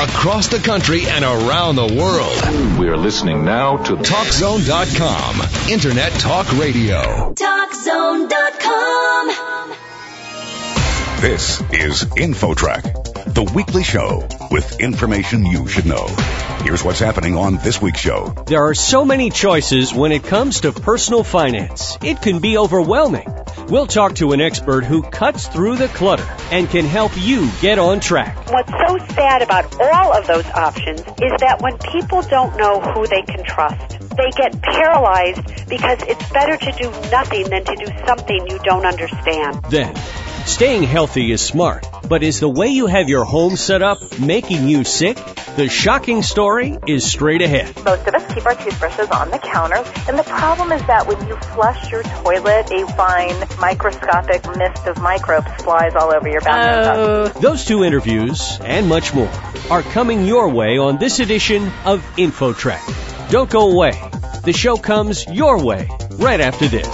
across the country and around the world. We are listening now to TalkZone.com, Internet Talk Radio. TalkZone.com. This is InfoTrack, the weekly show with information you should know. Here's what's happening on this week's show. There are so many choices when it comes to personal finance. It can be overwhelming. We'll talk to an expert who cuts through the clutter and can help you get on track. What's so sad about all of those options is that when people don't know who they can trust, they get paralyzed because it's better to do nothing than to do something you don't understand. Then, staying healthy is smart, but is the way you have your home set up making you sick? The shocking story is straight ahead. Most of us keep our toothbrushes on the counter, and the problem is that when you flush your toilet, a fine microscopic mist of microbes flies all over your bathroom. Oh. Those two interviews and much more are coming your way on this edition of InfoTrack. Don't go away. The show comes your way right after this.